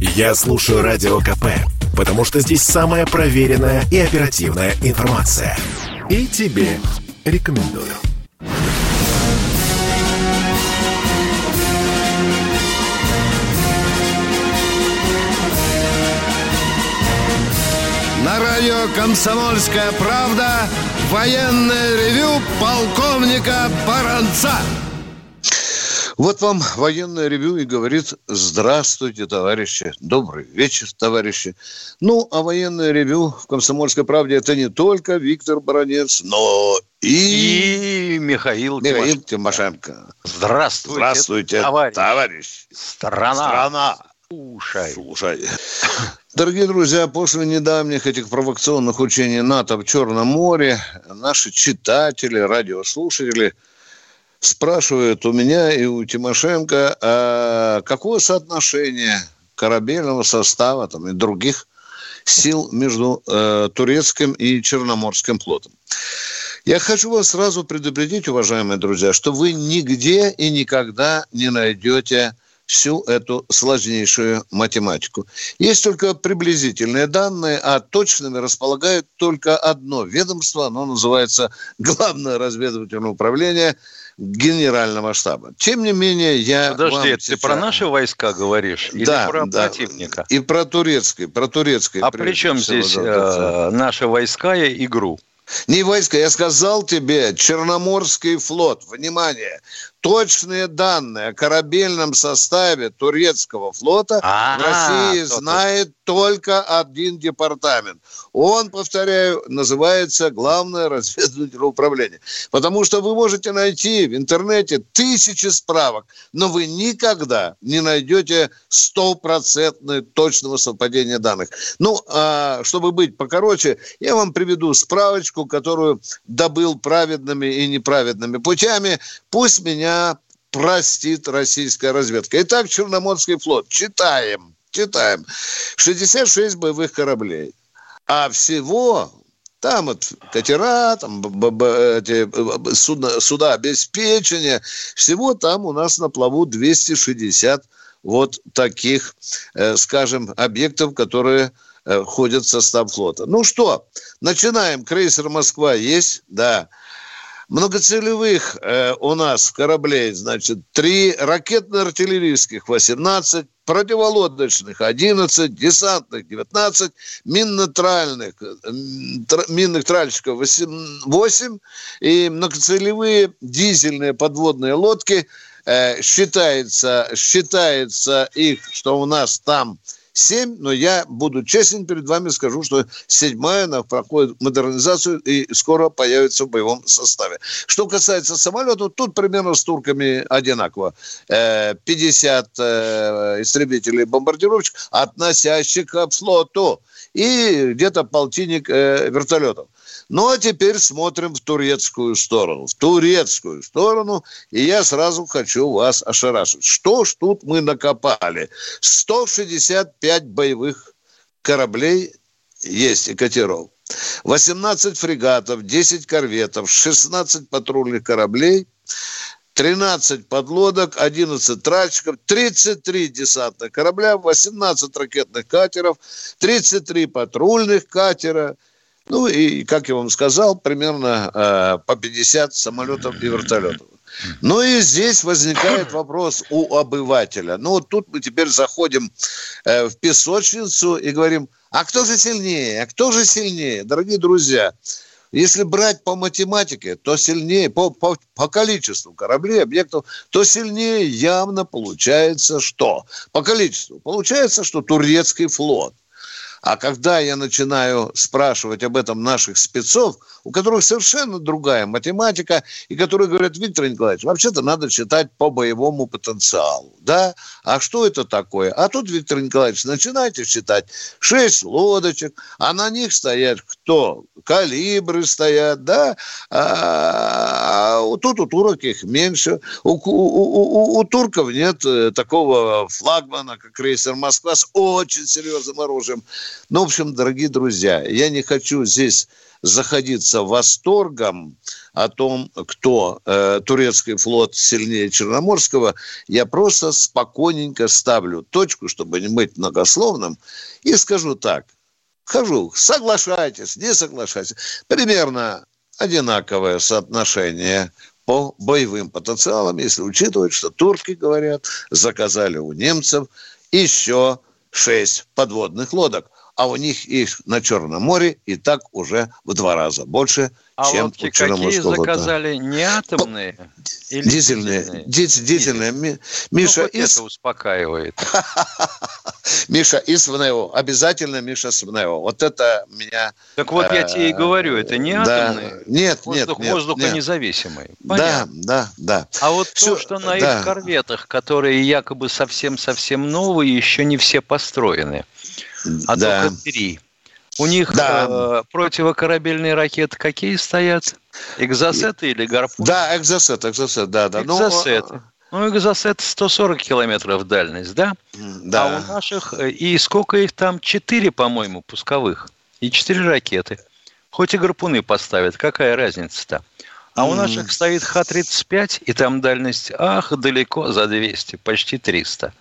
Я слушаю Радио КП, потому что здесь самая проверенная и оперативная информация. И тебе рекомендую. На радио «Комсомольская правда» военное ревю полковника Баранца. Вот вам военное ревю и говорит «Здравствуйте, товарищи! Добрый вечер, товарищи!» Ну, а военное ревю в «Комсомольской правде» это не только Виктор Баранец, но и... И Михаил, Михаил Тимошенко. Здравствуйте, Здравствуйте, товарищ. товарищ. Страна. Страна. Слушай. Слушай. Дорогие друзья, после недавних этих провокационных учений НАТО в Черном море, наши читатели, радиослушатели спрашивают у меня и у Тимошенко, а какое соотношение корабельного состава там, и других сил между э, турецким и черноморским флотом. Я хочу вас сразу предупредить, уважаемые друзья, что вы нигде и никогда не найдете всю эту сложнейшую математику. Есть только приблизительные данные, а точными располагает только одно ведомство, оно называется Главное разведывательное управление Генерального штаба. Тем не менее, я Подожди, ты сейчас... про наши войска говоришь или да, про да. противника? И про турецкий, про турецкий. А при чем здесь э, наши войска и игру? Не войска, я сказал тебе, Черноморский флот, внимание, точные данные о корабельном составе турецкого флота А, в России знает только один департамент. Он, повторяю, называется Главное разведывательное управление. Потому что вы можете найти в интернете тысячи справок, но вы никогда не найдете стопроцентное точного совпадения данных. Ну, а чтобы быть покороче, я вам приведу справочку, которую добыл праведными и неправедными путями. Пусть меня простит российская разведка. Итак, Черноморский флот. Читаем. Читаем. 66 боевых кораблей. А всего там вот катера, там б- б- эти судна, суда обеспечения, всего там у нас на плаву 260 вот таких, э, скажем, объектов, которые э, входят в состав флота. Ну что, начинаем. Крейсер «Москва» есть? Да. Многоцелевых э, у нас кораблей, значит, три ракетно-артиллерийских 18, противолодочных 11, десантных 19, минно-тральных, э, тр- минных тральщиков 8, 8 и многоцелевые дизельные подводные лодки. Э, считается, считается их, что у нас там 7, но я буду честен перед вами, скажу, что седьмая она проходит модернизацию и скоро появится в боевом составе. Что касается самолетов, тут примерно с турками одинаково. Э, 50 э, истребителей бомбардировщик, относящих к флоту, и где-то полтинник э, вертолетов. Ну, а теперь смотрим в турецкую сторону. В турецкую сторону. И я сразу хочу вас ошарашить. Что ж тут мы накопали? 165 боевых кораблей есть и катеров. 18 фрегатов, 10 корветов, 16 патрульных кораблей, 13 подлодок, 11 тральщиков, 33 десантных корабля, 18 ракетных катеров, 33 патрульных катера, ну и, как я вам сказал, примерно э, по 50 самолетов и вертолетов. Ну и здесь возникает вопрос у обывателя. Ну вот тут мы теперь заходим э, в песочницу и говорим, а кто же сильнее, а кто же сильнее? Дорогие друзья, если брать по математике, то сильнее, по, по, по количеству кораблей, объектов, то сильнее явно получается что? По количеству. Получается, что турецкий флот. А когда я начинаю спрашивать об этом наших спецов, у которых совершенно другая математика, и которые говорят, Виктор Николаевич, вообще-то надо читать по боевому потенциалу, да? А что это такое? А тут, Виктор Николаевич, начинайте читать. Шесть лодочек, а на них стоят кто? Калибры стоят, да? А, а тут у турок их меньше. У, у, у, у турков нет э, такого флагмана, как крейсер «Москва» с очень серьезным оружием. Ну, в общем, дорогие друзья, я не хочу здесь заходиться восторгом о том, кто э, турецкий флот сильнее Черноморского, я просто спокойненько ставлю точку, чтобы не быть многословным, и скажу так. Хожу, соглашайтесь, не соглашайтесь. Примерно одинаковое соотношение по боевым потенциалам, если учитывать, что турки, говорят, заказали у немцев еще шесть подводных лодок, а у них их на Черном море и так уже в два раза больше, а чем лодки у какие заказали? Не атомные? Или дизельные. Дизельные. дизельные. Миша, ну, из... это успокаивает. Миша из ВНЭО. Обязательно Миша с ВНЭО. Вот это меня... Так вот я тебе и говорю, это не атомные. Нет, нет, нет. Воздухонезависимые. Да, да, да. А вот то, что на их корветах, которые якобы совсем-совсем новые, еще не все построены, а только три. У них да. э, противокорабельные ракеты какие стоят? Экзосеты или гарпун? Да, экзосет, экзосет, да, да. Экзосеты. Ну, экзосет 140 километров дальность, да? Да. А у наших, э, и сколько их там? Четыре, по-моему, пусковых. И четыре ракеты. Хоть и гарпуны поставят, какая разница-то? А у наших стоит Х-35, и там дальность, ах, далеко за 200, почти 300.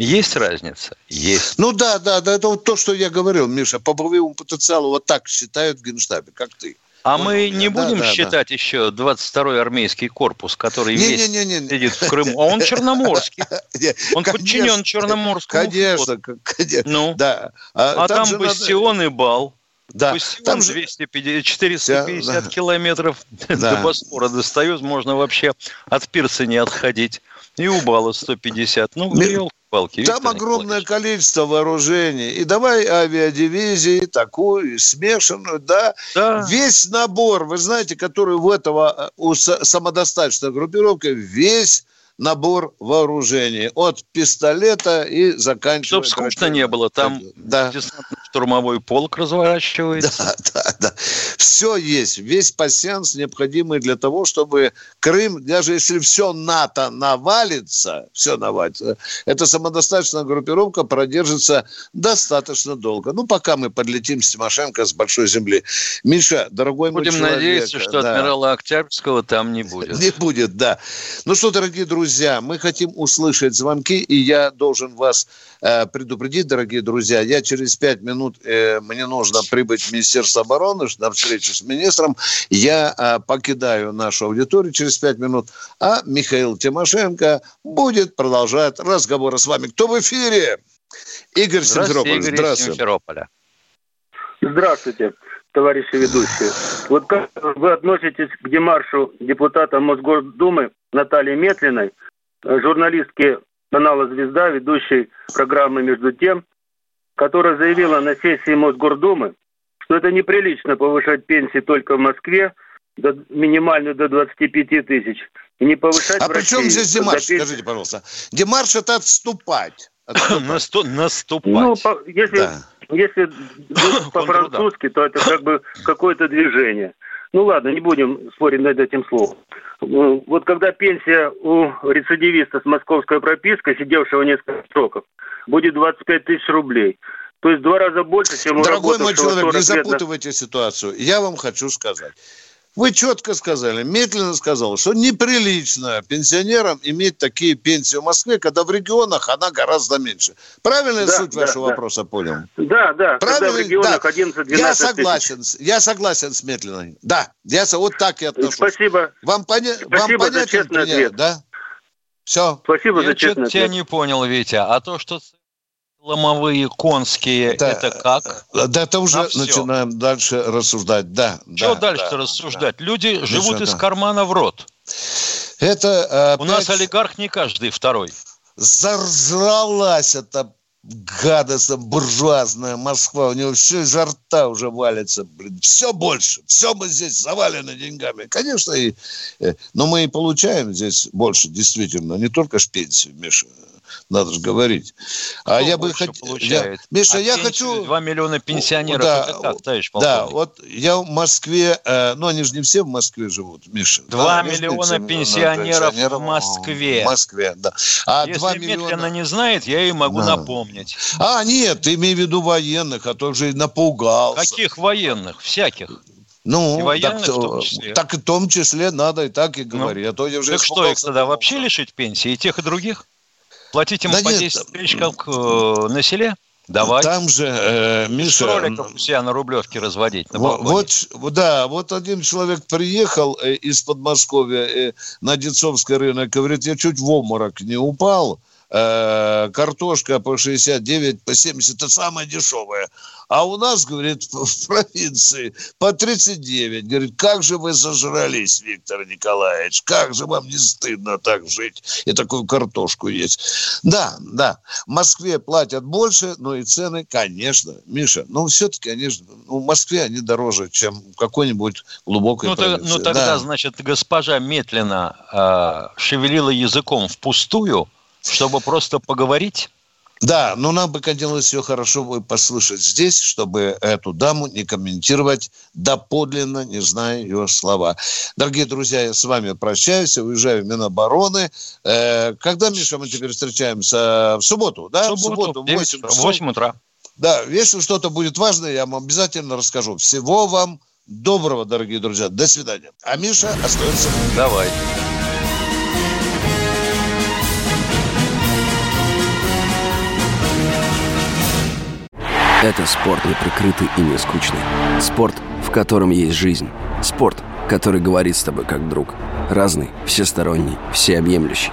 Есть разница? Есть. Ну да, да, да, это вот то, что я говорил, Миша, по боевому потенциалу вот так считают в Генштабе, как ты. А Понял мы не будем да, считать да. еще 22-й армейский корпус, который не, весь не, не, не. сидит в Крыму, а он черноморский. Он подчинен Черноморскому Конечно, конечно. Ну, да. А, а там, там бастион и бал. Да. Бастион там 250, 450 да. километров да. до Босфора достает, можно вообще от пирса не отходить. И у Бала 150. Ну, елки палки. Там огромное количество вооружений. И давай авиадивизии, такую, смешанную, да? да. Весь набор, вы знаете, который у этого, э, у самодостаточной группировки, весь набор вооружений. От пистолета и заканчивая... Чтобы скучно не было, там да. штурмовой полк разворачивается. Да, да, да. Все есть, весь пассианс необходимый для того, чтобы Крым, даже если все НАТО навалится, все навалится, эта самодостаточная группировка продержится достаточно долго. Ну, пока мы подлетим с Тимошенко с большой земли. Миша, дорогой Будем мой человек... Будем надеяться, что да. адмирала Октябрьского там не будет. Не будет, да. Ну что, дорогие друзья, мы хотим услышать звонки, и я должен вас э, предупредить, дорогие друзья, я через пять минут, э, мне нужно прибыть в Министерство обороны на встречу с министром, я э, покидаю нашу аудиторию через пять минут, а Михаил Тимошенко будет продолжать разговоры с вами. Кто в эфире? Игорь Симферополь. Игорь Здравствуйте. Симферополя. Здравствуйте товарищи ведущие. Вот как вы относитесь к демаршу депутата Мосгордумы Натальи Метлиной, журналистки канала «Звезда», ведущей программы «Между тем», которая заявила на сессии Мосгордумы, что это неприлично повышать пенсии только в Москве, до, минимальную до 25 тысяч, и не повышать А при чем здесь демарш, пенсии... скажите, пожалуйста? Демарш – это отступать. Наступать. Ну, если да. Если по-французски, то это как бы какое-то движение. Ну ладно, не будем спорить над этим словом. Вот когда пенсия у рецидивиста с московской пропиской, сидевшего несколько сроков, будет 25 тысяч рублей, то есть два раза больше, чем у Дорогой мой человек, не запутывайте на... ситуацию. Я вам хочу сказать. Вы четко сказали, медленно сказал, что неприлично пенсионерам иметь такие пенсии в Москве, когда в регионах она гораздо меньше. Правильно да, суть да, вашего да. вопроса понял? Да, да. Правильно? Когда в регионах да. 11 Я согласен, тысяч. я согласен с медленной. Да, я вот так и отношусь. Спасибо. Вам, поня... Спасибо Вам понятен за честный ответ. Да? Все. Спасибо я за честный ответ. Я не понял, Витя, а то, что ломовые конские, да, это как? Да, это уже начинаем дальше рассуждать, да. Что да, дальше да, рассуждать? Да. Люди живут да. из кармана в рот. Это опять... У нас олигарх не каждый второй. Заржалась эта гадостная буржуазная Москва. У него все изо рта уже валится. Блин, все больше. Все мы здесь завалены деньгами. Конечно, и, э, но мы и получаем здесь больше, действительно. Не только ж пенсию, Миша надо же говорить. А я бы хотел... Я... Миша, а я хочу... 2 миллиона пенсионеров, да, это как, товарищ полковник? Да, вот я в Москве, э, ну они же не все в Москве живут, Миша. 2 да, миллиона пенсионеров, пенсионеров в Москве. В Москве, да. А Если 2 миллиона... медленно не знает, я ей могу да. напомнить. А, нет, ты имей в виду военных, а то уже напугался. Каких военных? Всяких. Ну, и военных так, в том числе. Так и в том числе надо и так и говорить. Ну, а то я уже так что, их тогда вообще лишить пенсии, и тех, и других? Платить им да по нет, 10 тысяч, как э, на селе? Давай. Там же, э, Миша... Кроликов себя на Рублевке разводить. На вот, вот, да, вот один человек приехал э, из Подмосковья э, на Децовский рынок, говорит, я чуть в обморок не упал, э, картошка по 69, по 70, это самая дешевая. А у нас, говорит, в провинции по 39. Говорит, как же вы зажрались, Виктор Николаевич, как же вам не стыдно так жить и такую картошку есть. Да, да, в Москве платят больше, но и цены, конечно, Миша, но все-таки, конечно, ну, в Москве они дороже, чем в какой-нибудь глубокой ну, провинции. ну тогда, да. значит, госпожа медленно э, шевелила языком впустую, чтобы просто поговорить? Да, но нам бы хотелось все хорошо бы послушать здесь, чтобы эту даму не комментировать доподлинно, не зная ее слова. Дорогие друзья, я с вами прощаюсь, уезжаю в Минобороны. Э, когда, Миша, мы теперь встречаемся? В субботу, да? В субботу, в субботу в 8, 8 утра. Да, если что-то будет важное, я вам обязательно расскажу. Всего вам доброго, дорогие друзья. До свидания. А Миша остается. Давай. Это спорт не прикрытый и не скучный. Спорт, в котором есть жизнь. Спорт, который говорит с тобой как друг. Разный, всесторонний, всеобъемлющий.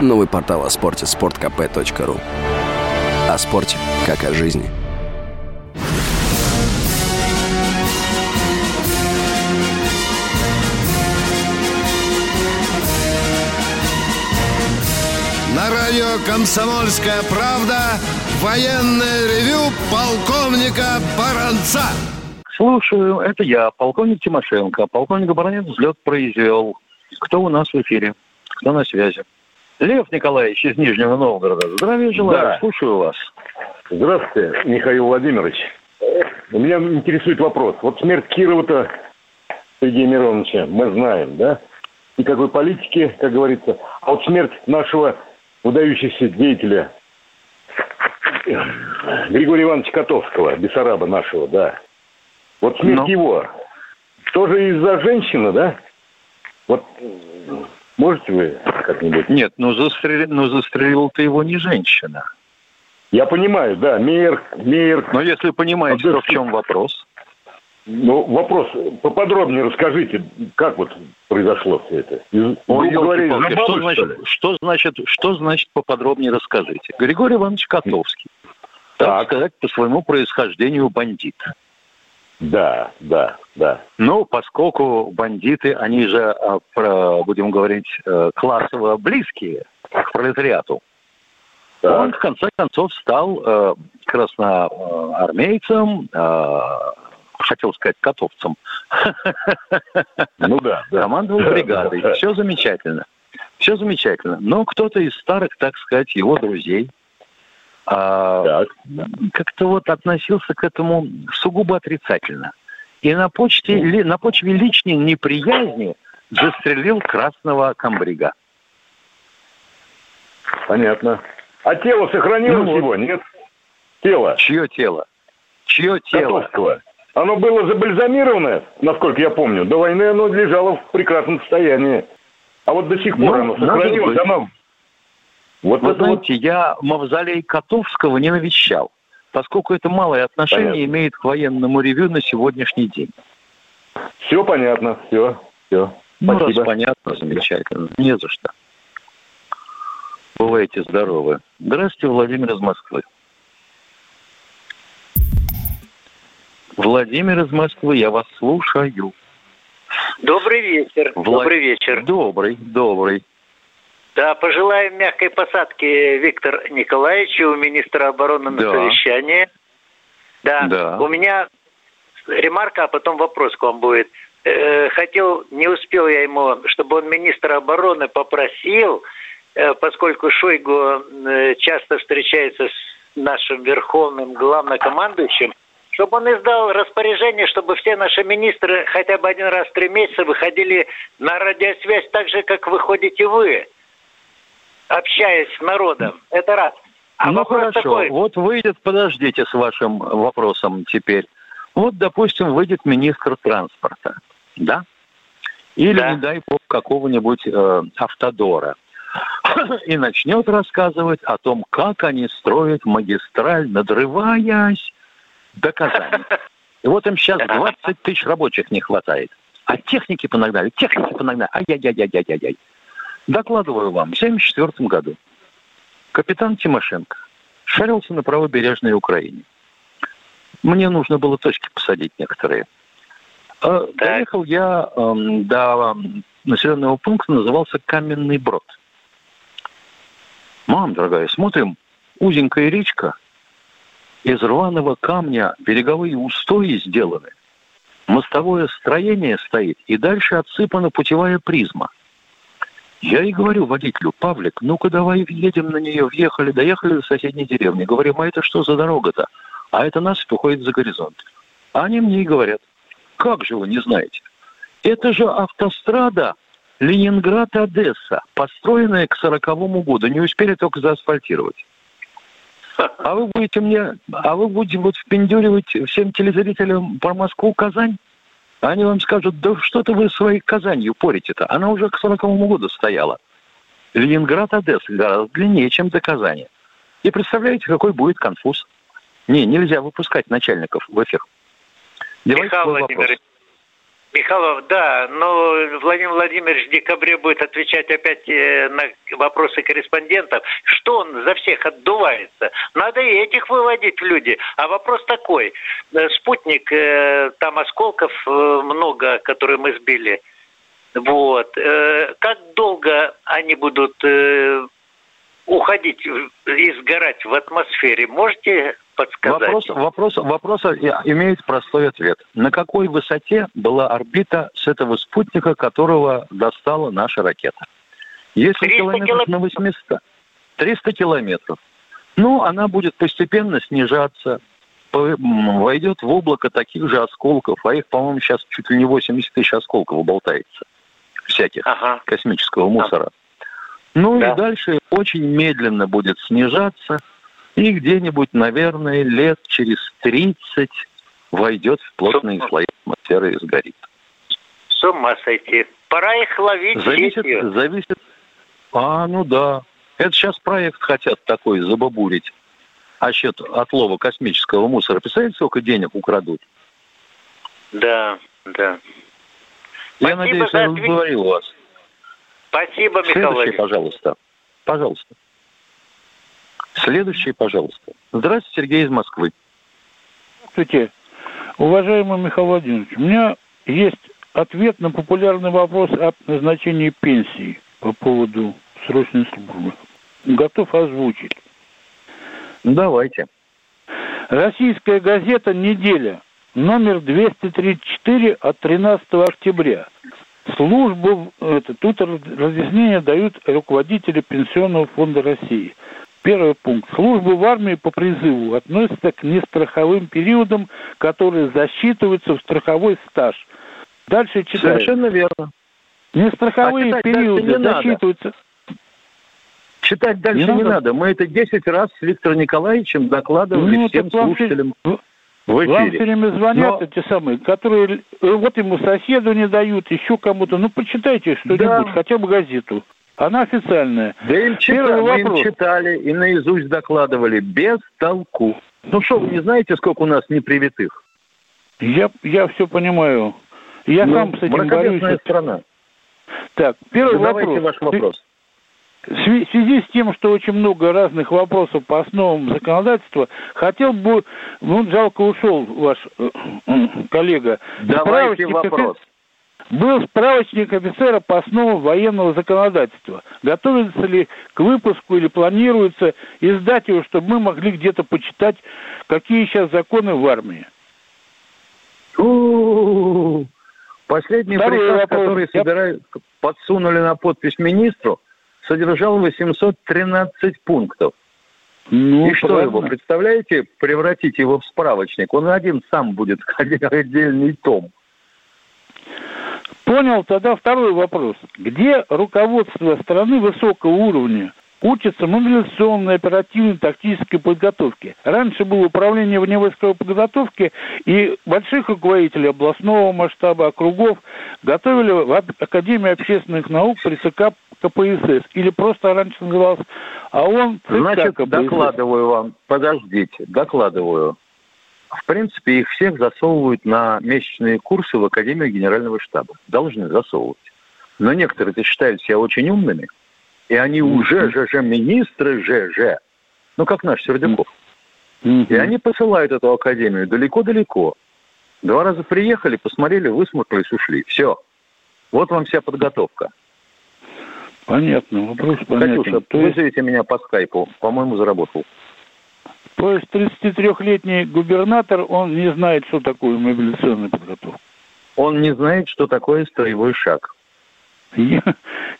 Новый портал о спорте – sportkp.ru О спорте, как о жизни. Радио «Комсомольская правда» Военное ревю полковника Баранца. Слушаю, это я, полковник Тимошенко. Полковник Баранец взлет произвел. Кто у нас в эфире? Кто на связи? Лев Николаевич из Нижнего Новгорода. Здравия желаю, да. слушаю вас. Здравствуйте, Михаил Владимирович. У меня интересует вопрос. Вот смерть Кирова-то Сергея Мироновича мы знаем, да? Никакой политики, как говорится. А вот смерть нашего выдающегося деятеля Григория Ивановича Котовского, Бессараба нашего, да. Вот смерть Но... Ну. его. Тоже из-за женщины, да? Вот можете вы как-нибудь? Нет, ну, застрел... ну застрелил-то его не женщина. Я понимаю, да, мейер, мейер. Но если понимаете, то в чем вопрос? Ну, вопрос, поподробнее расскажите, как вот произошло все это? Из, Ой, говоря, бабы, что, значит, что, значит, что значит поподробнее расскажите? Григорий Иванович Котовский, так, так сказать, по своему происхождению бандит. Да, да, да. Ну, поскольку бандиты, они же, а, будем говорить, э, классово близкие к пролетариату, так. он в конце концов стал э, красноармейцем, э, хотел сказать, котовцем. Ну да. Командовал бригадой. Все замечательно. Все замечательно. Но кто-то из старых, так сказать, его друзей а, как-то вот относился к этому сугубо отрицательно. И на, почте, на почве личной неприязни застрелил красного комбрига. Понятно. А тело сохранилось ну, его, нет? Тело. Чье тело? Чье тело? Котовского. Оно было забальзамировано, насколько я помню. До войны оно лежало в прекрасном состоянии. А вот до сих пор ну, оно сохранилось. Оно... Вот Вы знаете, вот... я мавзолей Котовского не навещал, поскольку это малое отношение понятно. имеет к военному ревю на сегодняшний день. Все понятно, все, все. Ну, Спасибо. раз понятно, замечательно. Не за что. Бывайте здоровы. Здравствуйте, Владимир из Москвы. Владимир из Москвы, я вас слушаю. Добрый вечер. Влад... Добрый вечер. Добрый, добрый. Да, пожелаем мягкой посадки Виктор Николаевичу, министра обороны на да. совещании. Да. да. У меня ремарка, а потом вопрос к вам будет. Э, хотел, не успел я ему, чтобы он министра обороны попросил, э, поскольку Шойгу э, часто встречается с нашим верховным главнокомандующим, чтобы он издал распоряжение, чтобы все наши министры хотя бы один раз в три месяца выходили на радиосвязь так же, как выходите вы, общаясь с народом. Это раз. А ну хорошо, такой... вот выйдет, подождите с вашим вопросом теперь. Вот, допустим, выйдет министр транспорта, да? Или, да. не дай бог, какого-нибудь э, автодора. И начнет рассказывать о том, как они строят магистраль, надрываясь до Казани. И вот им сейчас 20 тысяч рабочих не хватает. А техники понагнали, техники понагнали. Ай-яй-яй-яй-яй-яй. Докладываю вам, в 1974 году капитан Тимошенко шарился на правобережной Украине. Мне нужно было точки посадить некоторые. Э, доехал я э, до населенного пункта, назывался Каменный Брод. Мам, дорогая, смотрим, узенькая речка, из рваного камня береговые устои сделаны, мостовое строение стоит, и дальше отсыпана путевая призма – я и говорю водителю, Павлик, ну-ка давай въедем на нее. Въехали, доехали до соседней деревни. Говорим, а это что за дорога-то? А это насыпь уходит за горизонт. Они мне и говорят, как же вы не знаете? Это же автострада Ленинград-Одесса, построенная к сороковому году. Не успели только заасфальтировать. А вы будете мне, а вы будете вот впендюривать всем телезрителям про Москву, Казань? Они вам скажут, да что-то вы своей Казанью порите-то. Она уже к 40 году стояла. Ленинград, Одесса гораздо длиннее, чем до Казани. И представляете, какой будет конфуз? Не, нельзя выпускать начальников в эфир. Давайте Михаил Владимирович, Михайлов, да, но Владимир Владимирович в декабре будет отвечать опять э, на вопросы корреспондентов. Что он за всех отдувается? Надо и этих выводить в люди. А вопрос такой. Э, спутник, э, там осколков много, которые мы сбили. Вот. Как долго они будут уходить и сгорать в атмосфере? Можете подсказать? Вопрос, вопрос, вопрос имеет простой ответ. На какой высоте была орбита с этого спутника, которого достала наша ракета? Если километров на 800, 300 километров. Ну, она будет постепенно снижаться, войдет в облако таких же осколков, а их, по-моему, сейчас чуть ли не 80 тысяч осколков болтается, всяких ага. космического мусора. Ага. Ну да. и дальше очень медленно будет снижаться, и где-нибудь, наверное, лет через 30 войдет в плотные слои атмосферы и сгорит. С ума сойти. Пора их ловить зависит, сетью. Зависит. А, ну да. Это сейчас проект хотят такой забабурить. А счет отлова космического мусора. Представляете, сколько денег украдут? Да, да. Я Спасибо надеюсь, я удовлетворил вас. Спасибо, Михаил Следующий, пожалуйста. Пожалуйста. Следующий, пожалуйста. Здравствуйте, Сергей из Москвы. Здравствуйте. Уважаемый Михаил Владимирович, у меня есть ответ на популярный вопрос о назначении пенсии по поводу срочной службы. Готов озвучить. Давайте. Российская газета «Неделя», номер 234 от 13 октября. Службу, это, тут разъяснения дают руководители Пенсионного фонда России. Первый пункт. Служба в армии по призыву относится к нестраховым периодам, которые засчитываются в страховой стаж. Дальше читаю. Совершенно верно. Нестраховые а периоды не засчитываются. Надо. Читать дальше не, не надо. надо. Мы это 10 раз с Виктором Николаевичем докладывали ну, всем слушателям. Вам, в эфире. Вам все время звонят Но... эти самые, которые вот ему соседу не дают, еще кому-то. Ну, почитайте что-нибудь, да. хотя бы газету. Она официальная. Да им, читали, мы им читали и наизусть докладывали. Без толку. Ну что, вы не знаете, сколько у нас непривитых? Я, я все понимаю. Я ну, сам с этим борюсь. страна. Так, первый Задавайте вопрос. ваш вопрос. В связи с тем, что очень много разных вопросов по основам законодательства, хотел бы, ну, жалко ушел ваш э, коллега. Давайте вопрос. Был справочник офицера по основам военного законодательства. Готовится ли к выпуску или планируется издать его, чтобы мы могли где-то почитать, какие сейчас законы в армии? У-у-у. Последний Второй приказ, вопрос. который собирают, подсунули на подпись министру, содержал 813 пунктов. Ну, и что его, представляете, превратить его в справочник? Он один сам будет отдельный том. Понял, тогда второй вопрос. Где руководство страны высокого уровня учатся мобилизационной, оперативной, тактической подготовке. Раньше было управление вневойсковой подготовки, и больших руководителей областного масштаба, округов готовили в Академии общественных наук при ЦК КПСС. Или просто раньше называлось АОН ЦК Значит, КПСС. докладываю вам, подождите, докладываю. В принципе, их всех засовывают на месячные курсы в Академию Генерального штаба. Должны засовывать. Но некоторые-то считают себя очень умными – и они уже же, же министры же, же. Ну, как наш Сердюков. И они посылают эту академию далеко-далеко. Два раза приехали, посмотрели, высмотрелись, ушли. Все. Вот вам вся подготовка. Понятно, вопрос понятен. Катюша, То вызовите меня по скайпу. По-моему, заработал. То есть 33-летний губернатор, он не знает, что такое мобилизационная подготовка? Он не знает, что такое строевой шаг. Я,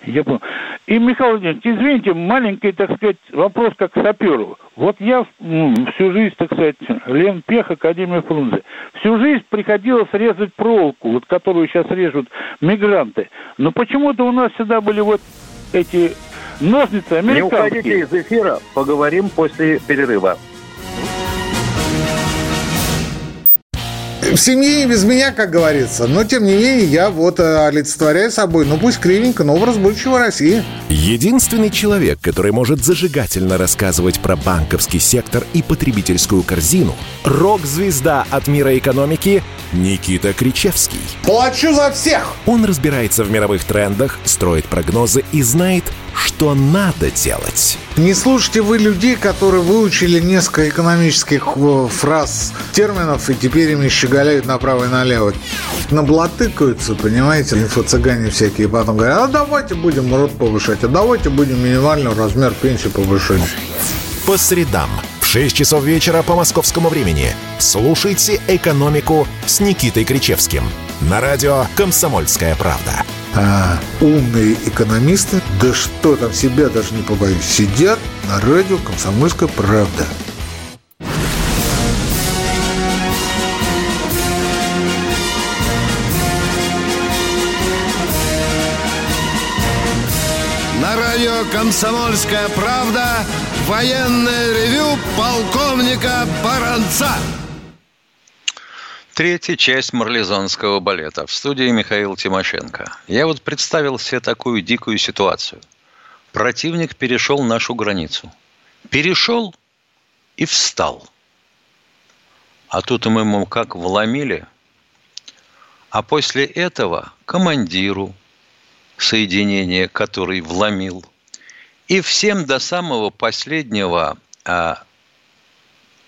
я понял. И, Михаил Владимирович, извините, маленький, так сказать, вопрос как саперу. Вот я ну, всю жизнь, так сказать, Лен Пех, Академия Фрунзе, всю жизнь приходилось резать проволоку, вот которую сейчас режут мигранты. Но почему-то у нас всегда были вот эти ножницы американские. Не уходите из эфира, поговорим после перерыва. В семье и без меня, как говорится. Но, тем не менее, я вот э, олицетворяю собой, ну пусть кривенько, но образ будущего России. Единственный человек, который может зажигательно рассказывать про банковский сектор и потребительскую корзину – рок-звезда от мира экономики Никита Кричевский. Плачу за всех! Он разбирается в мировых трендах, строит прогнозы и знает, что надо делать. Не слушайте вы людей, которые выучили несколько экономических э, фраз, терминов, и теперь ими щеголяют направо и налево. Наблатыкаются, понимаете, инфо-цыгане всякие, и потом говорят, а давайте будем рот повышать, а давайте будем минимальный размер пенсии повышать. По средам в 6 часов вечера по московскому времени слушайте «Экономику» с Никитой Кричевским на радио «Комсомольская правда» а, умные экономисты, да что там, себя даже не побоюсь, сидят на радио «Комсомольская правда». На радио «Комсомольская правда» военное ревю полковника Баранца. Третья часть марлезонского балета. В студии Михаил Тимошенко. Я вот представил себе такую дикую ситуацию. Противник перешел нашу границу. Перешел и встал. А тут мы ему как вломили. А после этого командиру соединения, который вломил, и всем до самого последнего а,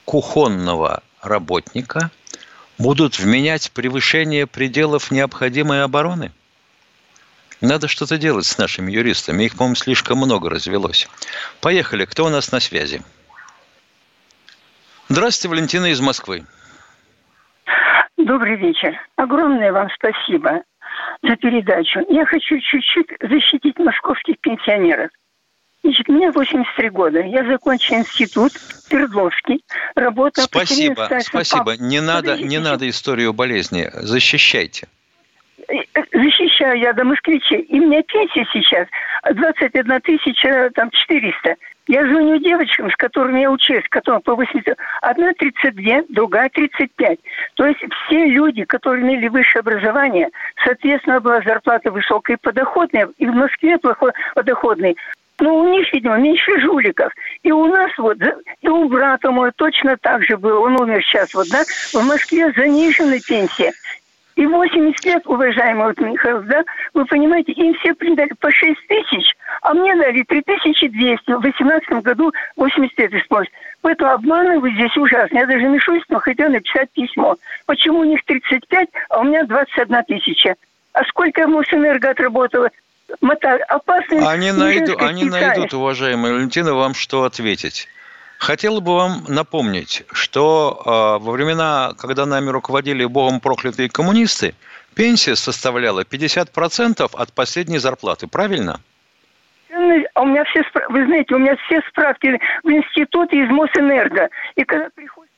кухонного работника – будут вменять превышение пределов необходимой обороны? Надо что-то делать с нашими юристами. Их, по-моему, слишком много развелось. Поехали. Кто у нас на связи? Здравствуйте, Валентина из Москвы. Добрый вечер. Огромное вам спасибо за передачу. Я хочу чуть-чуть защитить московских пенсионеров. Значит, мне 83 года. Я закончил институт Свердловский. Работа Спасибо, спасибо. Не надо, не надо историю болезни. Защищайте. Э, э, защищаю я до москвичей. И у меня пенсия сейчас 21 тысяча там 400. Я звоню девочкам, с которыми я учусь, которым по 80. Одна 32, другая 35. То есть все люди, которые имели высшее образование, соответственно, была зарплата высокая и подоходная, и в Москве плохой подоходный. Ну, у них, видимо, меньше жуликов. И у нас вот, и у брата моего точно так же было. Он умер сейчас вот, да? В Москве занижена пенсия. И 80 лет, уважаемый вот Михаил, да, вы понимаете, им все придали по 6 тысяч, а мне дали 3200. В 18 году 80 лет исполнилось. Поэтому обманывать здесь ужасно. Я даже не шусь, но хотел написать письмо. Почему у них 35, а у меня 21 тысяча? А сколько я в Мосэнерго отработала? Опасность. Они, найду, они найдут, уважаемая Валентина, вам что ответить. Хотел бы вам напомнить, что э, во времена, когда нами руководили богом проклятые коммунисты, пенсия составляла 50% от последней зарплаты. Правильно? А у меня все, вы знаете, у меня все справки в институте из Мосэнерго. И когда приходит...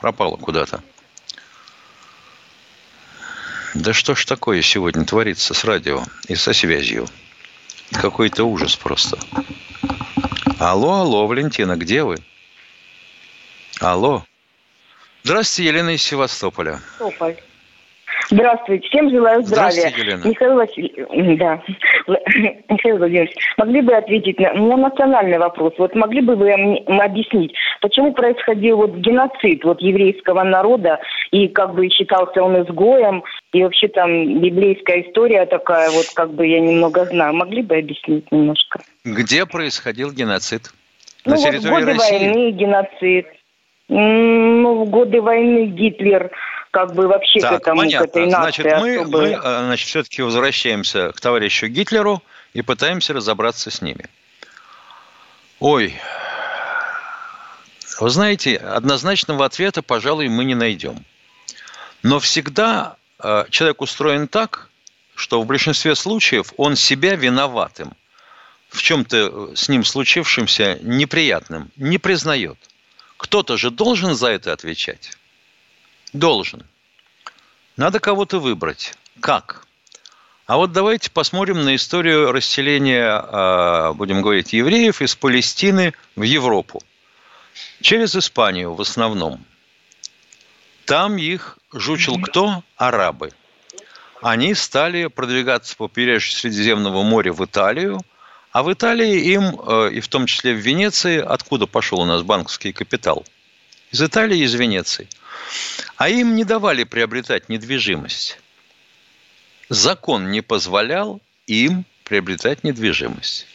Пропало куда-то. Да что ж такое сегодня творится с радио и со связью? Какой-то ужас просто. Алло, алло, Валентина, где вы? Алло. Здравствуйте, Елена из Севастополя. Севастополь. Здравствуйте, всем желаю здравия. Здравствуйте, Елена. Михаил Васильевич, да. Михаил Владимирович, могли бы ответить на, на национальный вопрос? Вот могли бы вы мне объяснить, почему происходил вот геноцид вот еврейского народа, и как бы считался он изгоем, и вообще там библейская история такая, вот как бы я немного знаю. Могли бы объяснить немножко? Где происходил геноцид? На ну, вот в годы России? войны геноцид. Ну, в годы войны Гитлер как бы вообще так, к этому, понятно. к этой нации Значит, мы, особо... мы а, значит, все-таки возвращаемся к товарищу Гитлеру и пытаемся разобраться с ними. Ой, вы знаете, однозначного ответа, пожалуй, мы не найдем. Но всегда э, человек устроен так, что в большинстве случаев он себя виноватым в чем-то с ним случившемся неприятным не признает. Кто-то же должен за это отвечать. Должен. Надо кого-то выбрать. Как? А вот давайте посмотрим на историю расселения, а, будем говорить, евреев из Палестины в Европу. Через Испанию в основном. Там их жучил кто? Арабы. Они стали продвигаться по побережью Средиземного моря в Италию, а в Италии им, э, и в том числе в Венеции, откуда пошел у нас банковский капитал? Из Италии из Венеции – а им не давали приобретать недвижимость. Закон не позволял им приобретать недвижимость.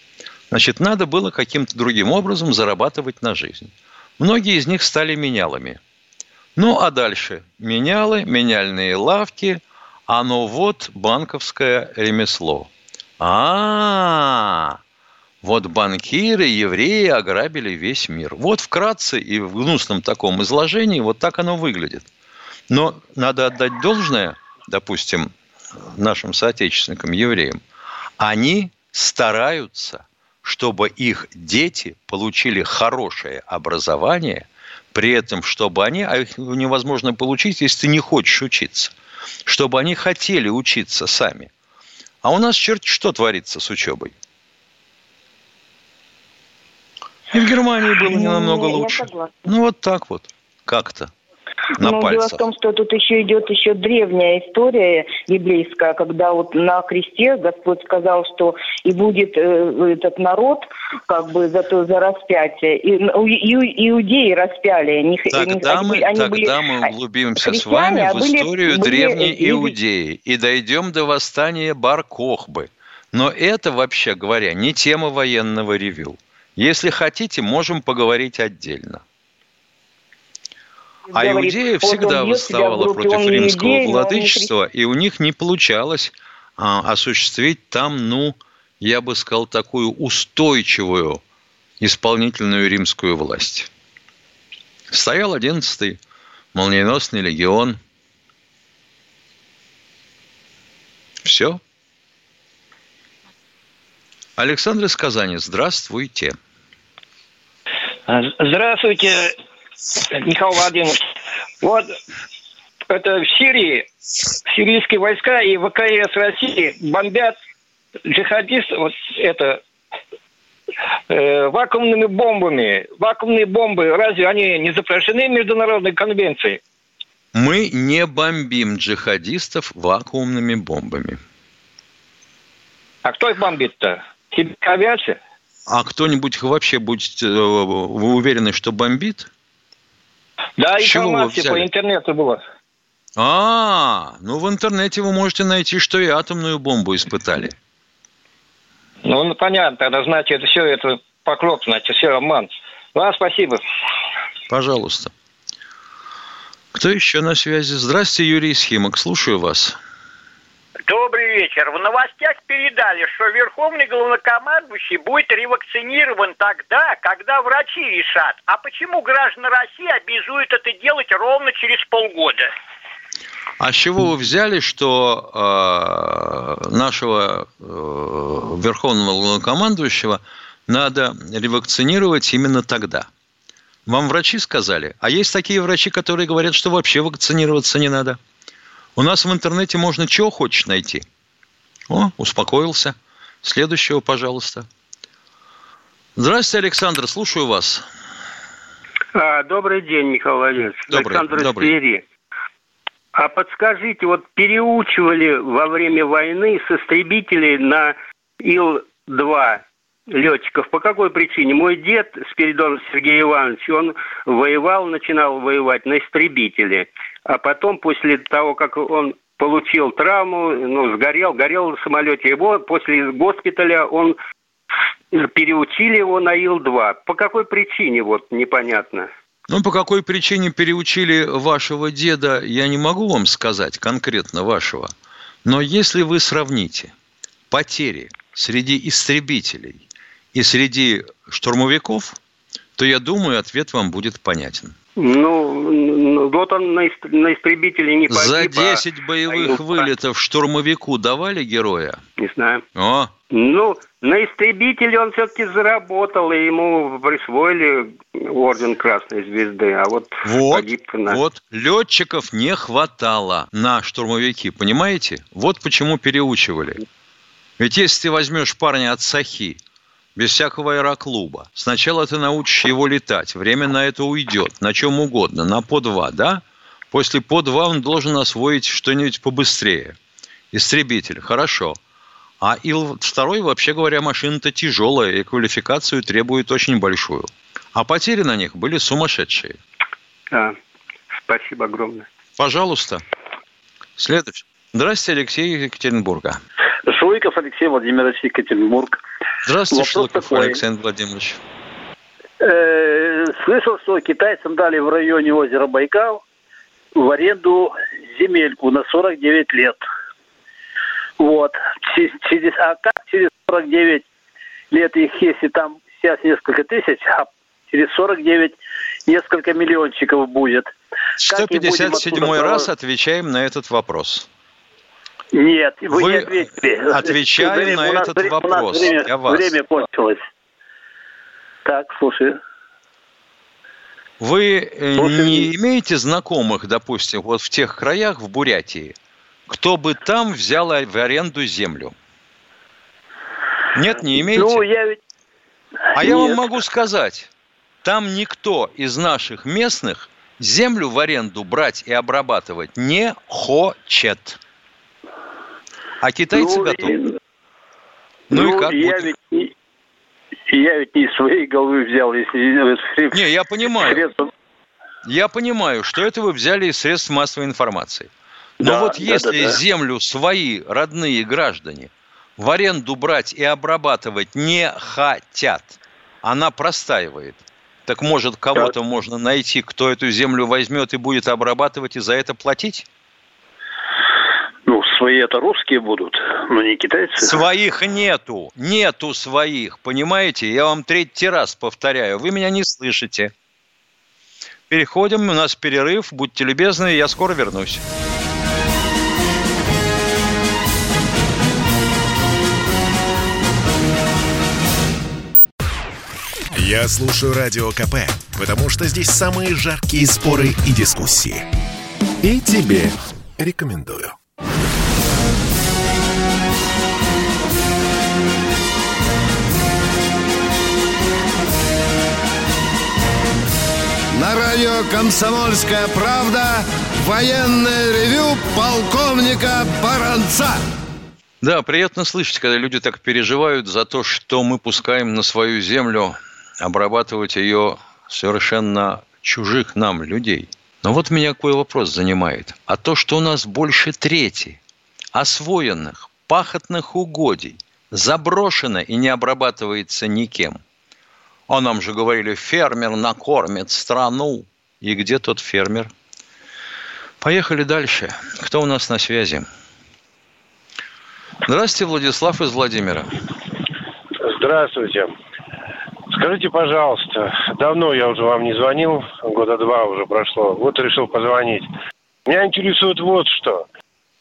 Значит, надо было каким-то другим образом зарабатывать на жизнь. Многие из них стали менялами. Ну, а дальше менялы, меняльные лавки, а ну вот банковское ремесло. А, -а, -а вот банкиры, евреи ограбили весь мир. Вот вкратце и в гнусном таком изложении вот так оно выглядит. Но надо отдать должное, допустим, нашим соотечественникам, евреям. Они стараются, чтобы их дети получили хорошее образование, при этом, чтобы они, а их невозможно получить, если ты не хочешь учиться, чтобы они хотели учиться сами. А у нас черт что творится с учебой – И в Германии было не намного лучше. Ну, вот так вот. Как-то. На Но пальцах. дело в том, что тут еще идет еще древняя история библейская, когда вот на кресте Господь сказал, что и будет э, этот народ как бы за то за распятие. И, и, иудеи распяли. Не, тогда не, мы, они тогда были, мы углубимся с вами а в были, историю были, древней были, Иудеи и дойдем до восстания Бар-Кохбы. Но это, вообще говоря, не тема военного ревю. Если хотите, можем поговорить отдельно. А Говорит, Иудея всегда восставала против римского иудеи, владычества, и у них не получалось а, осуществить там, ну, я бы сказал, такую устойчивую исполнительную римскую власть. Стоял 11-й молниеносный легион. Все. Александр из Казани, здравствуйте. Здравствуйте, Михаил Владимирович. Вот это в Сирии сирийские войска и ВКС России бомбят джихадистов, вот это, э, вакуумными бомбами. Вакуумные бомбы, разве они не запрещены международной конвенцией? Мы не бомбим джихадистов вакуумными бомбами. А кто их бомбит-то? Авиация? А кто-нибудь вообще будет, э, вы уверены, что бомбит? Да, информация по интернету была. А, ну в интернете вы можете найти, что и атомную бомбу испытали. Ну, ну понятно, тогда значит, это все, это поклеп, значит, все обман. Ладно, спасибо. Пожалуйста. Кто еще на связи? Здравствуйте, Юрий Схимок, слушаю вас. Добрый вечер. В новостях передали, что Верховный главнокомандующий будет ревакцинирован тогда, когда врачи решат. А почему граждан России обязуют это делать ровно через полгода? А с чего вы взяли, что э, нашего э, верховного главнокомандующего надо ревакцинировать именно тогда? Вам врачи сказали? А есть такие врачи, которые говорят, что вообще вакцинироваться не надо. У нас в интернете можно чего хочешь найти. О, успокоился. Следующего, пожалуйста. Здравствуйте, Александр, слушаю вас. А, добрый день, Михаил Владимирович. Добрый, Александр добрый. Твери. А подскажите, вот переучивали во время войны с истребителей на Ил-2 летчиков. По какой причине? Мой дед, Спиридон Сергей Иванович, он воевал, начинал воевать на истребителе. А потом, после того, как он получил травму, ну, сгорел, горел в самолете. Его после госпиталя он переучили его на Ил-2. По какой причине, вот, непонятно. Ну, по какой причине переучили вашего деда, я не могу вам сказать конкретно вашего. Но если вы сравните потери среди истребителей и среди штурмовиков, то я думаю, ответ вам будет понятен. Ну, вот он на, истребителе не погиб. За 10 а... боевых вылетов штурмовику давали героя? Не знаю. О. Ну, на истребителе он все-таки заработал, и ему присвоили орден Красной Звезды, а вот, вот погиб на... Вот, летчиков не хватало на штурмовики, понимаете? Вот почему переучивали. Ведь если ты возьмешь парня от Сахи, без всякого аэроклуба. Сначала ты научишь его летать, время на это уйдет, на чем угодно, на по два, да? После по два он должен освоить что-нибудь побыстрее. Истребитель, хорошо. А Ил-2, вообще говоря, машина-то тяжелая и квалификацию требует очень большую. А потери на них были сумасшедшие. А, спасибо огромное. Пожалуйста. Следующий. Здравствуйте, Алексей Екатеринбурга. Шуйков Алексей Владимирович Екатеринбург. Здравствуйте, Шлыков Александр Владимирович. Э, слышал, что китайцам дали в районе озера Байкал в аренду земельку на 49 лет. Вот. Через, а как через 49 лет их, если там сейчас несколько тысяч, а через 49 несколько миллиончиков будет. 157 раз отвечаем на этот вопрос. Нет, вы, вы не ответили. Отвечаю время, на этот время, вопрос. время, Я вас. время кончилось. Так, слушаю. Вы э, слушаю. не имеете знакомых, допустим, вот в тех краях, в Бурятии, кто бы там взял в аренду землю? Нет, не имеете? Ну, я ведь... А Нет. я вам могу сказать, там никто из наших местных землю в аренду брать и обрабатывать не хочет. А китайцы ну, готовы. И... Ну, ну и как я будет? ведь я ведь не из своей головы взял, если... Не, я понимаю. Я понимаю, что это вы взяли из средств массовой информации. Но да, вот если да, да, да. землю свои родные граждане в аренду брать и обрабатывать не хотят, она простаивает. Так может кого-то да. можно найти, кто эту землю возьмет и будет обрабатывать и за это платить? Свои это русские будут, но не китайцы. Своих нету. Нету своих. Понимаете? Я вам третий раз повторяю. Вы меня не слышите. Переходим. У нас перерыв. Будьте любезны. Я скоро вернусь. Я слушаю Радио КП, потому что здесь самые жаркие споры и дискуссии. И тебе рекомендую. На радио «Комсомольская правда» военное ревю полковника Баранца. Да, приятно слышать, когда люди так переживают за то, что мы пускаем на свою землю обрабатывать ее совершенно чужих нам людей. Но вот меня какой вопрос занимает. А то, что у нас больше трети освоенных пахотных угодий заброшено и не обрабатывается никем – а нам же говорили, фермер накормит страну. И где тот фермер? Поехали дальше. Кто у нас на связи? Здравствуйте, Владислав из Владимира. Здравствуйте. Скажите, пожалуйста, давно я уже вам не звонил, года два уже прошло, вот решил позвонить. Меня интересует вот что.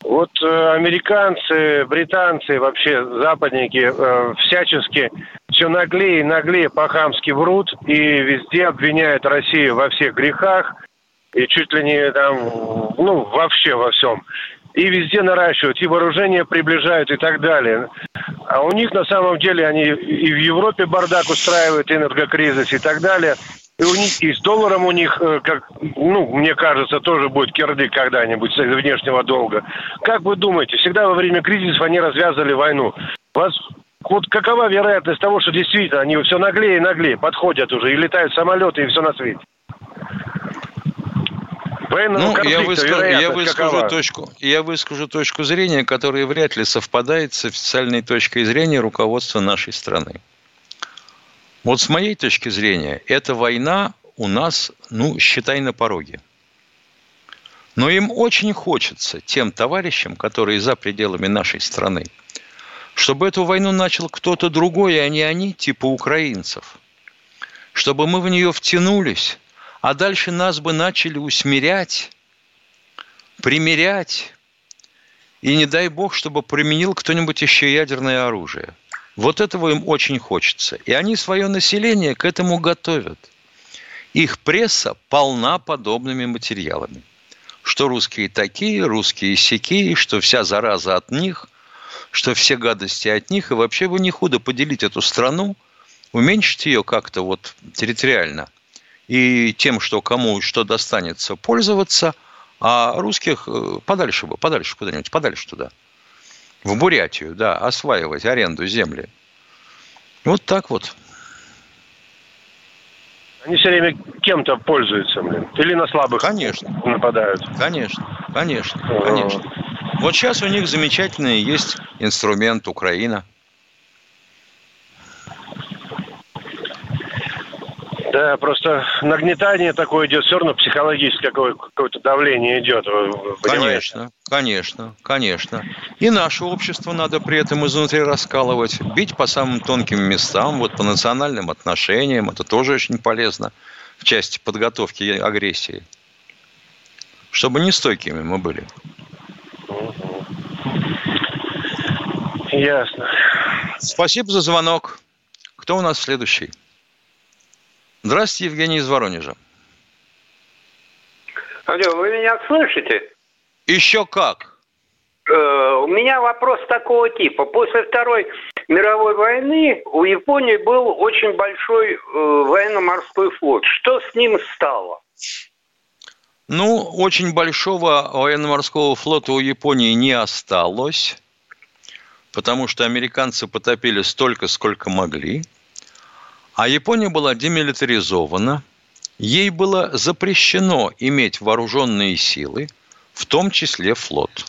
Вот э, американцы, британцы, вообще западники э, всячески все наглее и наглее по-хамски врут и везде обвиняют Россию во всех грехах и чуть ли не там, ну, вообще во всем. и везде наращивают, и вооружение приближают и так далее. А у них на самом деле они и в Европе бардак устраивают, энергокризис и так далее. И, у них, и с долларом у них, э, как, ну, мне кажется, тоже будет кирдык когда-нибудь с внешнего долга. Как вы думаете, всегда во время кризисов они развязывали войну? Вас вот какова вероятность того, что действительно они все наглее и наглее подходят уже и летают самолеты и все на свете? ну, я выскажу, я, выскажу точку, я выскажу точку зрения, которая вряд ли совпадает с официальной точкой зрения руководства нашей страны. Вот с моей точки зрения, эта война у нас, ну, считай, на пороге. Но им очень хочется, тем товарищам, которые за пределами нашей страны, чтобы эту войну начал кто-то другой, а не они, типа украинцев. Чтобы мы в нее втянулись, а дальше нас бы начали усмирять, примерять, и не дай бог, чтобы применил кто-нибудь еще ядерное оружие – вот этого им очень хочется. И они свое население к этому готовят. Их пресса полна подобными материалами. Что русские такие, русские сякие, что вся зараза от них, что все гадости от них. И вообще бы не худо поделить эту страну, уменьшить ее как-то вот территориально. И тем, что кому что достанется, пользоваться, а русских э, подальше бы, подальше куда-нибудь, подальше туда – в Бурятию, да, осваивать аренду земли. Вот так вот. Они все время кем-то пользуются, блин. Или на слабых конечно. нападают. Конечно, конечно, конечно. Вот сейчас у них замечательный есть инструмент Украина – Да, просто нагнетание такое идет, все равно психологическое какое- какое-то давление идет. Конечно, конечно, конечно. И наше общество надо при этом изнутри раскалывать, бить по самым тонким местам, вот по национальным отношениям. Это тоже очень полезно в части подготовки агрессии. Чтобы не стойкими мы были. Ясно. Спасибо за звонок. Кто у нас следующий? Здравствуйте, Евгений из Воронежа. Алло, вы меня слышите? Еще как. Э, у меня вопрос такого типа. После Второй мировой войны у Японии был очень большой э, военно-морской флот. Что с ним стало? Ну, очень большого военно-морского флота у Японии не осталось, потому что американцы потопили столько, сколько могли. А Япония была демилитаризована, ей было запрещено иметь вооруженные силы, в том числе флот.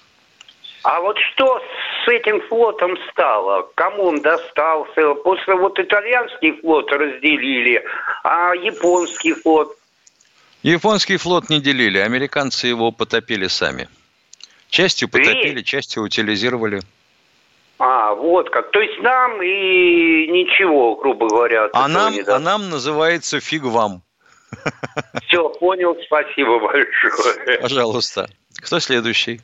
А вот что с этим флотом стало? Кому он достался? После вот итальянский флот разделили, а японский флот? Японский флот не делили, американцы его потопили сами. Частью потопили, частью утилизировали. А, вот как. То есть нам и ничего, грубо говоря. А нам, а нам называется фиг вам. Все, понял, спасибо большое. Пожалуйста. Кто следующий?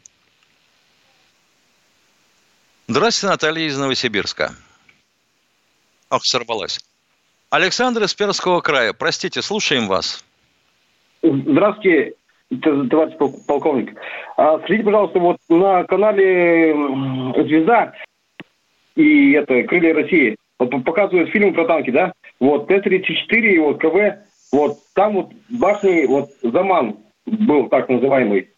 Здравствуйте, Наталья из Новосибирска. Ах, сорвалась. Александр из Перского края. Простите, слушаем вас. Здравствуйте, товарищ полковник. А, скажите, пожалуйста, вот на канале «Звезда» и это «Крылья России». Вот показывают фильм про танки, да? Вот Т-34 и вот КВ, вот там вот башни, вот Заман был так называемый.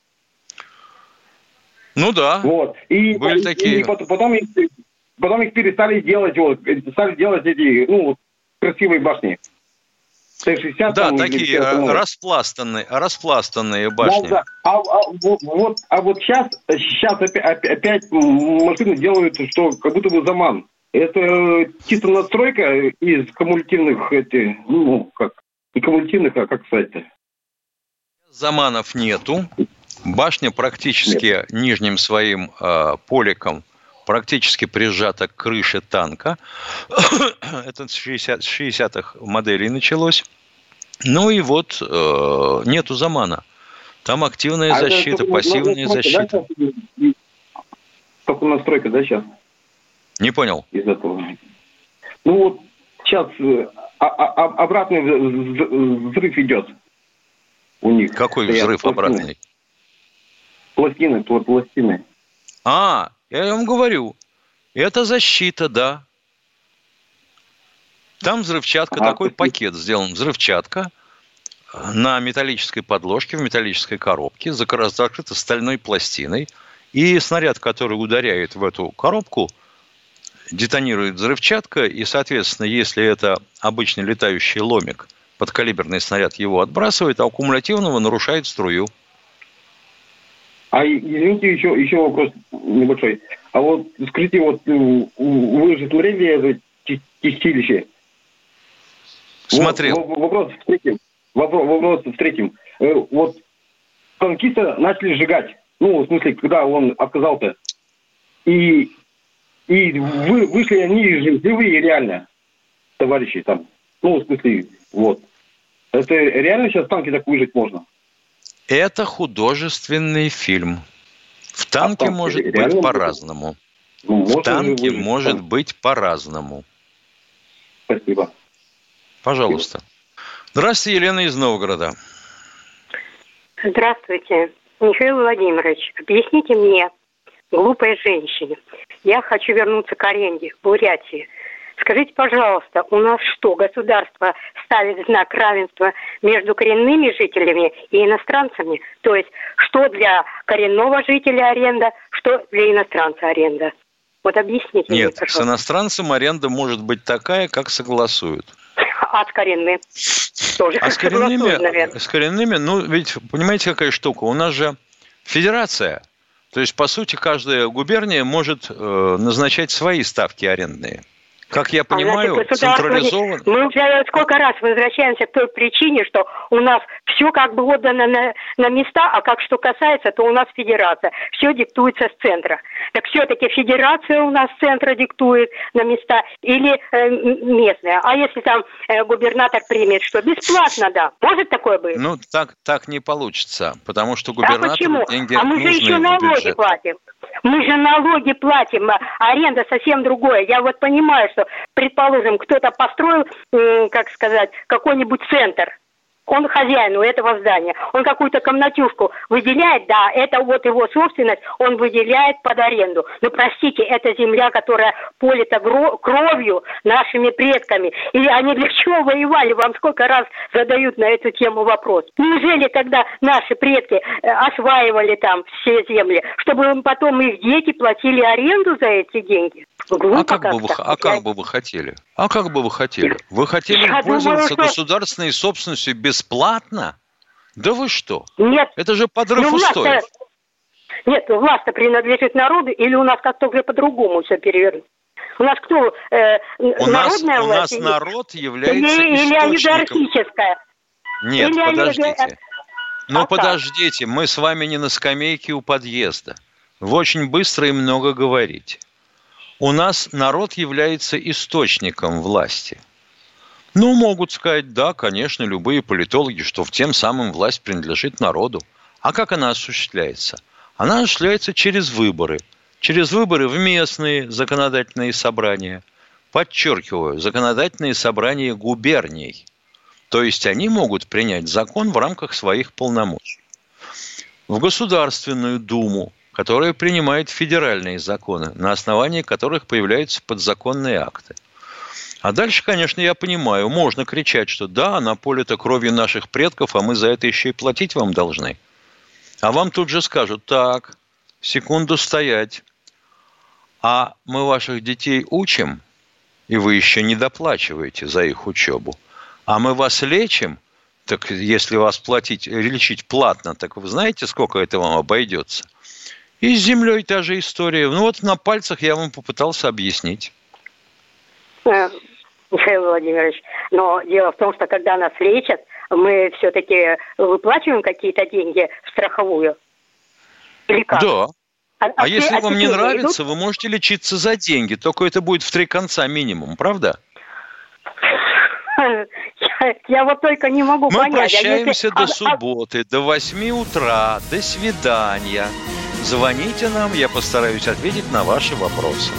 Ну да. Вот. И, Были и, такие. И потом, потом, их, потом их перестали делать, вот, стали делать эти, ну, вот, красивые башни. Т-60. Да, такие распластанные, распластанные башни. Да, да. А, а, вот, а вот сейчас, сейчас опять, опять машины делают, что как будто бы заман. Это чисто настройка из кумулятивных, эти, ну, как, не кумулятивных, а как сказать Заманов нету. Башня практически Нет. нижним своим э, поликом практически прижата к крыше танка. Это с 60, 60-х моделей началось. Ну и вот э, нету замана. Там активная а защита, пассивная защита. Да, только настройка, да, сейчас? Не понял. Из этого. Ну вот сейчас э, а, а, а, обратный взрыв идет у них. Какой взрыв обратный? Пластины, пластины. А, я вам говорю, это защита, да. Там взрывчатка, а, такой пакет сделан. Взрывчатка на металлической подложке, в металлической коробке, закрыта стальной пластиной. И снаряд, который ударяет в эту коробку, детонирует взрывчатка. И, соответственно, если это обычный летающий ломик, подкалиберный снаряд его отбрасывает, а аккумулятивного нарушает струю. А извините, еще, еще вопрос небольшой. А вот скажите, вот вы же смотрели это чистилище? Смотрел. Вопрос в третьем. Вопрос, вопрос в третьем. Э, вот танкиста начали сжигать. Ну, в смысле, когда он отказался. И, и вы, вышли они живые реально, товарищи там. Ну, в смысле, вот. Это реально сейчас танки так выжить можно? Это художественный фильм. В танке а может быть по-разному. Ну, в танке может быть по-разному. Спасибо. Пожалуйста. Здравствуйте, Елена из Новгорода. Здравствуйте. Михаил Владимирович, объясните мне, глупой женщине, я хочу вернуться к аренде в Бурятии. Скажите, пожалуйста, у нас что, государство ставит знак равенства между коренными жителями и иностранцами? То есть, что для коренного жителя аренда, что для иностранца аренда? Вот объясните Нет, мне, пожалуйста. с иностранцем аренда может быть такая, как согласуют а с коренными тоже. А с коренными, с коренными, ну, ведь, понимаете, какая штука? У нас же федерация. То есть, по сути, каждая губерния может э, назначать свои ставки арендные. Как я понимаю, а, централизован... Мы уже сколько раз возвращаемся к той причине, что у нас все как бы отдано на, на места, а как что касается, то у нас федерация. Все диктуется с центра. Так все-таки федерация у нас центра диктует на места или э, местная. А если там э, губернатор примет, что бесплатно, да? Может такое быть? Ну, так, так не получится, потому что губернатор а почему? деньги А мы же еще налоги платим. Мы же налоги платим, а аренда совсем другое. Я вот понимаю, что, предположим, кто-то построил, как сказать, какой-нибудь центр – он хозяин у этого здания. Он какую-то комнатюшку выделяет, да, это вот его собственность, он выделяет под аренду. Но простите, это земля, которая полита кровью нашими предками. И они для чего воевали? Вам сколько раз задают на эту тему вопрос. Неужели тогда наши предки э, осваивали там все земли, чтобы потом их дети платили аренду за эти деньги? Глупо а как, как бы вы, а как бы вы хотели? А как бы вы хотели? Вы хотели Я пользоваться думаю, что... государственной собственностью бесплатно? Да вы что? Нет. Это же подрыв ну, устоев. Нет, власть принадлежит народу, или у нас как-то уже по-другому все перевернуто? У нас кто? Э, у народная нас, власть? У нас народ является или, или олигархическая? Нет, или подождите. Олигарх... Ну, а подождите, мы с вами не на скамейке у подъезда. Вы очень быстро и много говорите у нас народ является источником власти. Ну, могут сказать, да, конечно, любые политологи, что в тем самым власть принадлежит народу. А как она осуществляется? Она осуществляется через выборы. Через выборы в местные законодательные собрания. Подчеркиваю, законодательные собрания губерний. То есть они могут принять закон в рамках своих полномочий. В Государственную Думу которая принимает федеральные законы, на основании которых появляются подзаконные акты. А дальше, конечно, я понимаю, можно кричать, что да, на поле-то кровью наших предков, а мы за это еще и платить вам должны. А вам тут же скажут, так, секунду стоять. А мы ваших детей учим, и вы еще не доплачиваете за их учебу. А мы вас лечим, так если вас платить, лечить платно, так вы знаете, сколько это вам обойдется? И с землей та же история. Ну вот на пальцах я вам попытался объяснить. Михаил Владимирович, но дело в том, что когда нас лечат, мы все-таки выплачиваем какие-то деньги в страховую. Или как? Да. А, а, а если а вам не нравится, идут? вы можете лечиться за деньги, только это будет в три конца минимум, правда? Я, я вот только не могу Мы понять. Мы прощаемся если... до субботы, до 8 утра. До свидания. Звоните нам, я постараюсь ответить на ваши вопросы.